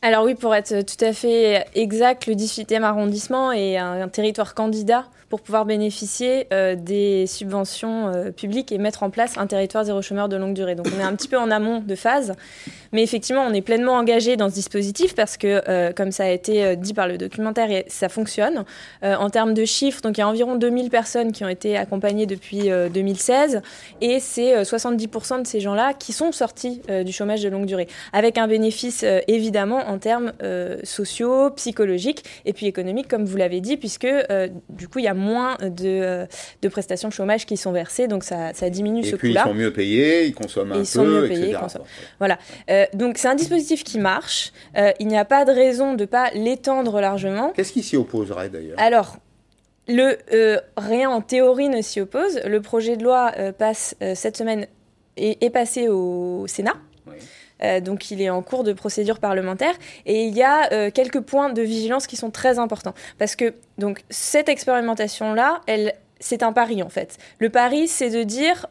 Alors oui, pour être tout à fait exact, le 18e arrondissement est un territoire candidat pour pouvoir bénéficier euh, des subventions euh, publiques et mettre en place un territoire zéro chômeur de longue durée. Donc on est un petit peu en amont de phase, mais effectivement on est pleinement engagé dans ce dispositif parce que, euh, comme ça a été dit par le documentaire, ça fonctionne. en termes de chiffres, donc il y a environ 2000 personnes qui ont été accompagnées depuis 2016 et c'est 70% de ces gens-là qui sont sortis du chômage de longue durée, avec un bénéfice évidemment en termes sociaux, psychologiques et puis économiques, comme vous l'avez dit, puisque du coup il y a moins de, euh, de, prestations de chômage qui sont versées, donc ça, ça diminue ce coût-là. Ils sont mieux payés, ils consomment un peu, ils sont mieux payés, Voilà. Euh, donc c'est un dispositif qui marche. Euh, il n'y a pas de raison de ne pas l'étendre largement. Qu'est-ce qui s'y opposerait d'ailleurs? Alors, le, rien en théorie ne s'y oppose. Le projet de loi passe cette semaine et est passé au Sénat. Oui. Euh, donc il est en cours de procédure parlementaire. Et il y a euh, quelques points de vigilance qui sont très importants. Parce que donc cette expérimentation-là, c'est un pari en fait. Le pari, c'est de dire...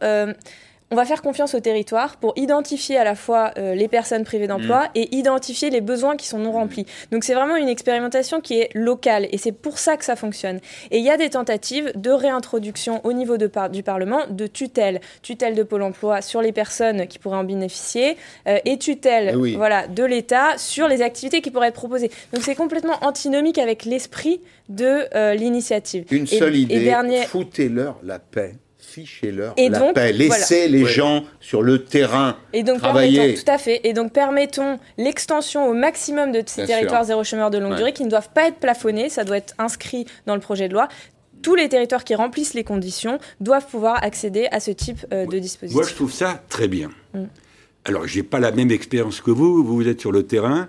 On va faire confiance au territoire pour identifier à la fois euh, les personnes privées d'emploi mm. et identifier les besoins qui sont non remplis. Donc c'est vraiment une expérimentation qui est locale et c'est pour ça que ça fonctionne. Et il y a des tentatives de réintroduction au niveau de du Parlement de tutelle, tutelle de Pôle Emploi sur les personnes qui pourraient en bénéficier euh, et tutelle eh voilà, de l'État sur les activités qui pourraient être proposées. Donc c'est complètement antinomique avec l'esprit de euh, l'initiative. Une seule idée, foutez-leur la paix fichez-leur la paix. Laissez les gens sur le terrain et donc, travailler. Tout à fait. Et donc permettons l'extension au maximum de ces territoires zéro chômeur de longue durée qui ne doivent pas être plafonnés. Ça doit être inscrit dans le projet de loi tous les territoires qui remplissent les conditions doivent pouvoir accéder à ce type euh, de dispositif. Moi, je trouve ça très bien. Mm. Alors, je n'ai pas la même expérience que vous. Vous êtes sur le terrain.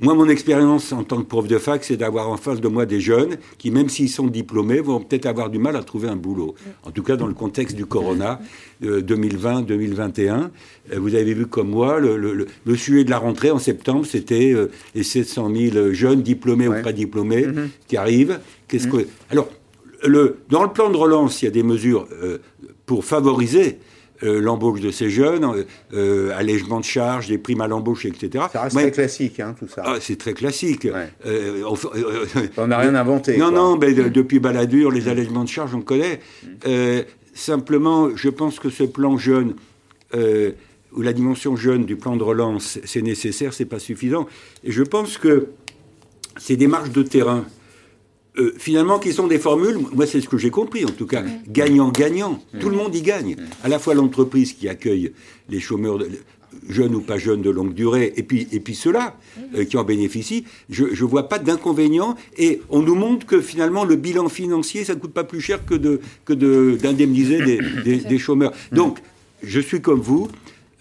Moi, mon expérience en tant que prof de fac, c'est d'avoir en face de moi des jeunes qui, même s'ils sont diplômés, vont peut-être avoir du mal à trouver un boulot. En tout cas, dans le contexte du corona 2020-2021. Euh, euh, vous avez vu comme moi, le, sujet de la rentrée en septembre, c'était euh, les 700 000 jeunes diplômés ou pas diplômés mm-hmm. qui arrivent. Qu'est-ce que... Mm-hmm. Alors, le, dans le plan de relance, il y a des mesures pour favoriser euh, l'embauche de ces jeunes, euh, euh, allègement de charges, des primes à l'embauche, etc. Ça reste très classique, hein, tout ça. Ah, c'est très classique. on n'a rien inventé. Non, non, mais depuis Balladur, les allègements de charges, on connaît. Mm. simplement, je pense que ce plan jeune, ou la dimension jeune du plan de relance, c'est nécessaire, c'est pas suffisant. Et je pense que ces démarches de terrain, euh, finalement, qui sont des formules, moi c'est ce que j'ai compris en tout cas, gagnant-gagnant. Tout le monde y gagne. À la fois l'entreprise qui accueille les chômeurs, jeunes ou pas jeunes de longue durée, et puis, et puis ceux-là euh, qui en bénéficient, je ne vois pas d'inconvénient. Et on nous montre que finalement le bilan financier, ça ne coûte pas plus cher que d'indemniser de, [COUGHS] des, des, chômeurs. Donc, je suis comme vous,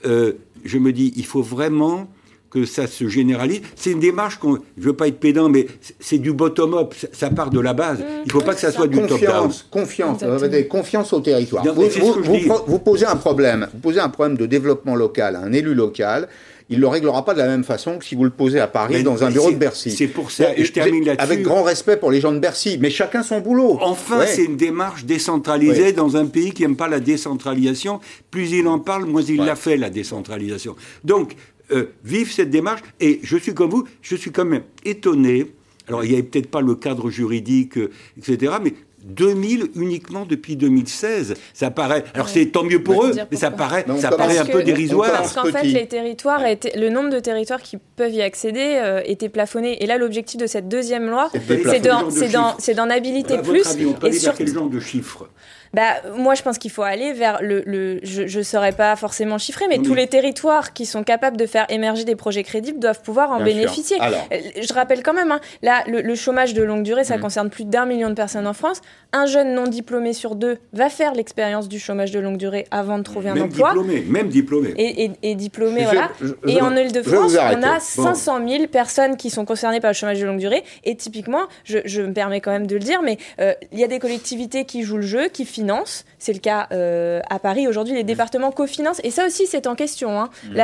euh, je me dis, il faut vraiment que ça se généralise. C'est une démarche qu'on, je veux pas être pédant, mais c'est du bottom-up, ça, part de la base. Il ne faut pas que ça soit du top-down. Confiance, confiance au territoire. vous, posez un problème, vous posez un problème de développement local un élu local il ne le réglera pas de la même façon que si vous le posez à Paris dans un bureau de Bercy. C'est pour ça, et je termine là-dessus. Avec grand respect pour les gens de Bercy, mais chacun son boulot. Enfin, c'est une démarche décentralisée dans un pays qui n'aime pas la décentralisation. Plus il en parle, moins il l'a fait, la décentralisation. Donc, euh, vivent cette démarche. Et je suis comme vous, je suis quand même étonné. Alors, il n'y avait peut-être pas le cadre juridique, euh, etc., mais 2000 uniquement depuis 2016. Ça paraît. Alors c'est tant mieux pour eux, mais ça paraît, ça paraît un peu dérisoire. Parce qu'en fait, les territoires, le nombre de territoires qui peuvent y accéder euh, était plafonné. Et là, l'objectif de cette deuxième loi, c'est d'en habiliter plus. et sur... quel genre de chiffres? Bah, moi, je pense qu'il faut aller vers le. le je ne saurais pas forcément chiffrer, mais tous les territoires qui sont capables de faire émerger des projets crédibles doivent pouvoir en bénéficier. Euh, je rappelle quand même, hein, là, le, chômage de longue durée, ça mm. concerne plus d'un million de personnes en France. Un jeune non diplômé sur deux va faire l'expérience du chômage de longue durée avant de trouver un emploi. Diplômé, même diplômé. Et, et, diplômé, voilà. et en Ile-de-France, on a 500 000 personnes qui sont concernées par le chômage de longue durée. Et typiquement, je, me permets quand même de le dire, mais euh, il y a des collectivités qui jouent le jeu, qui financent finances c'est le cas euh, à Paris. Aujourd'hui, les départements cofinancent. Et ça aussi, c'est en question. Hein. Mmh.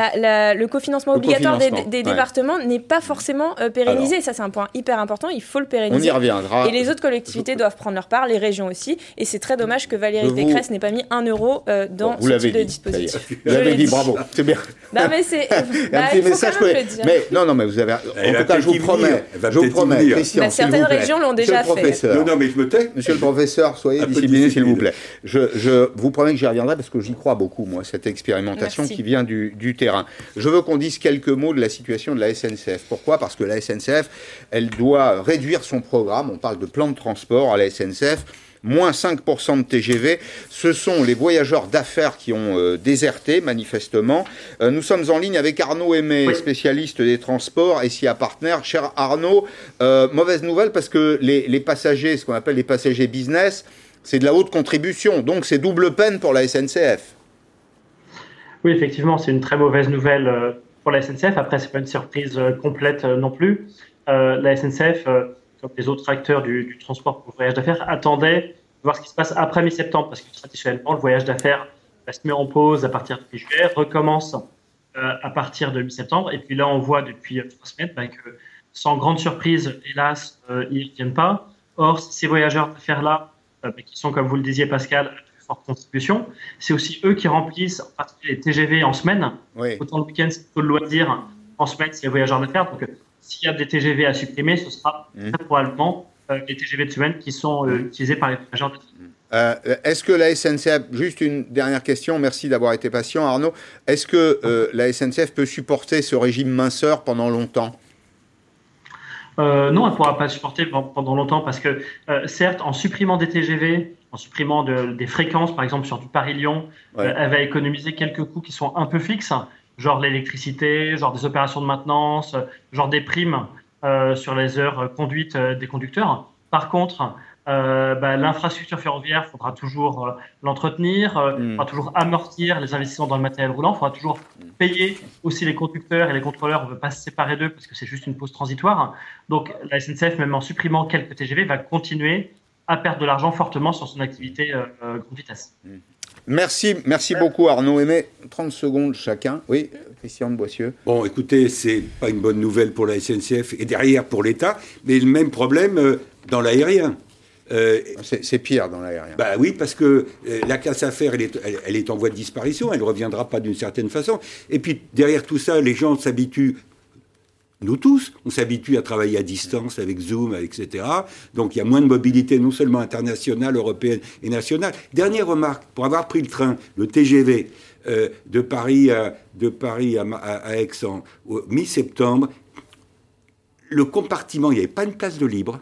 le cofinancement obligatoire des, départements n'est pas forcément euh, pérennisé. ça, c'est un point hyper important. Il faut le pérenniser. On y reviendra. Et les autres collectivités doivent prendre leur part. par les régions aussi. Et c'est très dommage que Valérie Pécresse n'ait pas mis un euro dans ce type de dispositif. Vous l'avez dit, bravo, c'est bien. Non, mais c'est. [LAUGHS] Bah, un petit message. Mais non, non, mais vous avez. En tout cas, je vous promets. Je vous promets, Christian. Certaines régions l'ont déjà fait. Non, non, mais je me tais. Monsieur le professeur, soyez discipliné, s'il vous plaît. Je vous promets que j'y reviendrai parce que j'y crois beaucoup, moi, cette expérimentation qui vient du terrain. Je veux qu'on dise quelques mots de la situation de la SNCF. Pourquoi? Parce que la SNCF, elle doit réduire son programme. On parle de plan de transport à la SNCF moins 5% de TGV. Ce sont les voyageurs d'affaires qui ont euh, déserté, manifestement. Euh, nous sommes en ligne avec Arnaud Aimé, spécialiste des transports, et SIA Partner. Cher Arnaud, euh, mauvaise nouvelle parce que les, les passagers, ce qu'on appelle les passagers business, c'est de la haute contribution. Donc c'est double peine pour la SNCF. Oui, effectivement, c'est une très mauvaise nouvelle pour la SNCF. Après, c'est pas une surprise complète non plus. la SNCF comme les autres acteurs du, transport pour le voyage d'affaires, attendaient de voir ce qui se passe après mi-septembre, parce que traditionnellement, le voyage d'affaires se met en pause à partir de juillet, recommence euh, à partir de mi-septembre. Et puis là, on voit depuis trois semaines bah, que, sans grande surprise, hélas, euh, ils ne reviennent pas. Or, ces voyageurs d'affaires-là, euh, bah, qui sont, comme vous le disiez, Pascal, à plus forte contribution, c'est aussi eux qui remplissent en particulier les TGV en semaine. Autant le week-end, c'est plutôt le loisir. En semaine, c'est les voyageurs d'affaires. Donc, s'il y a des TGV à supprimer, ce sera mmh. très probablement euh, les TGV de semaine qui sont euh, utilisés par les voyageurs de euh, Est-ce que la SNCF, juste une dernière question, merci d'avoir été patient Arnaud, est-ce que la SNCF peut supporter ce régime minceur pendant longtemps? Non, elle ne pourra pas supporter pendant longtemps parce que, certes, en supprimant des TGV, en supprimant des fréquences, par exemple sur du Paris-Lyon, elle va économiser quelques coûts qui sont un peu fixes genre l'électricité, genre des opérations de maintenance, genre des primes euh, sur les heures conduites euh, des conducteurs. Par contre, euh, bah, l'infrastructure ferroviaire, il faudra toujours l'entretenir, il mm. faudra toujours amortir les investissements dans le matériel roulant, il faudra toujours payer aussi les conducteurs et les contrôleurs. On ne veut pas se séparer d'eux parce que c'est juste une pause transitoire. Donc la SNCF, même en supprimant quelques TGV, va continuer à perdre de l'argent fortement sur son activité grande vitesse. Mm. Merci, merci beaucoup Arnaud Aimé. 30 secondes chacun. Oui, Christian de Boissieu. Bon, écoutez, c'est pas une bonne nouvelle pour la SNCF et derrière pour l'État, mais le même problème euh, dans l'aérien. Euh, c'est pire dans l'aérien. Bah oui, parce que euh, la classe affaires, elle est, elle est, en voie de disparition, elle ne reviendra pas d'une certaine façon. Et puis derrière tout ça, les gens s'habituent nous tous, on s'habitue à travailler à distance avec Zoom, etc. Donc il y a moins de mobilité non seulement internationale, européenne et nationale. Dernière remarque, pour avoir pris le train, le TGV, euh, de Paris à, de Paris à, Aix en mi-septembre, le compartiment, il n'y avait pas une place de libre.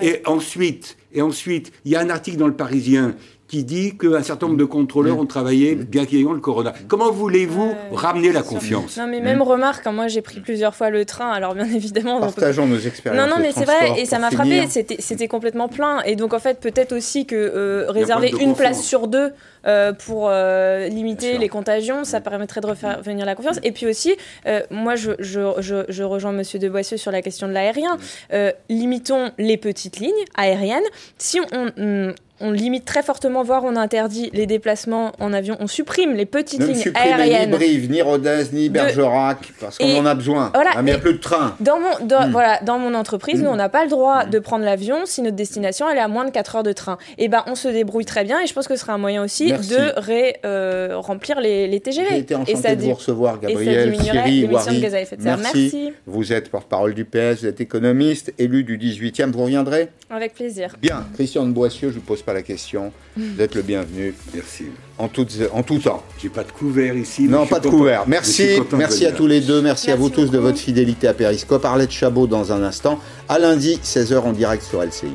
et ensuite, et ensuite, il y a un article dans le Parisien qui dit qu'un certain nombre de contrôleurs ont travaillé bien qu'il y ait le corona. Comment voulez-vous ramener la confiance Non, mais même remarque, moi j'ai pris plusieurs fois le train, alors bien [LAUGHS] évidemment. Partageons nos expériences. Non, non, mais c'est vrai, et ça m'a frappé, c'était complètement plein. Et donc en fait, peut-être aussi que euh, réserver une place sur deux euh, pour euh, limiter les contagions, ça permettrait de refaire venir la confiance. Et puis aussi, moi je, je, je, rejoins Monsieur de Boissieu sur la question de l'aérien. limitons les petites lignes aériennes. Si on, on limite très fortement, voire on interdit les déplacements en avion, on supprime les petites ne lignes aériennes. Ni Brive, ni Rodez, ni Bergerac, parce qu'on en a besoin. Voilà, ah, il n'y a plus de train. Dans mon, dans, hmm. voilà, dans mon entreprise, nous, on n'a pas le droit hmm. de prendre l'avion si notre destination elle est à moins de 4 heures de train. Et eh ben, on se débrouille très bien et je pense que ce sera un moyen aussi de ré, euh, remplir les, les TGV. J'ai été enchanté de vous recevoir, Gabriel, Thierry, Wari. Merci. Merci. Vous êtes porte-parole du PS, vous êtes économiste, élu du 18e, vous reviendrez? Avec plaisir. Bien, Christian de Boissieu, je vous pose pas la question. [LAUGHS] Vous êtes le bienvenu. Merci. En tout, en tout temps. J'ai pas de couvert ici. Non, pas de couvert. Merci, merci à tous les deux. Merci, à vous tous de votre fidélité à Periscope. Arlette Chabot dans un instant. À lundi, 16h en direct sur LCI.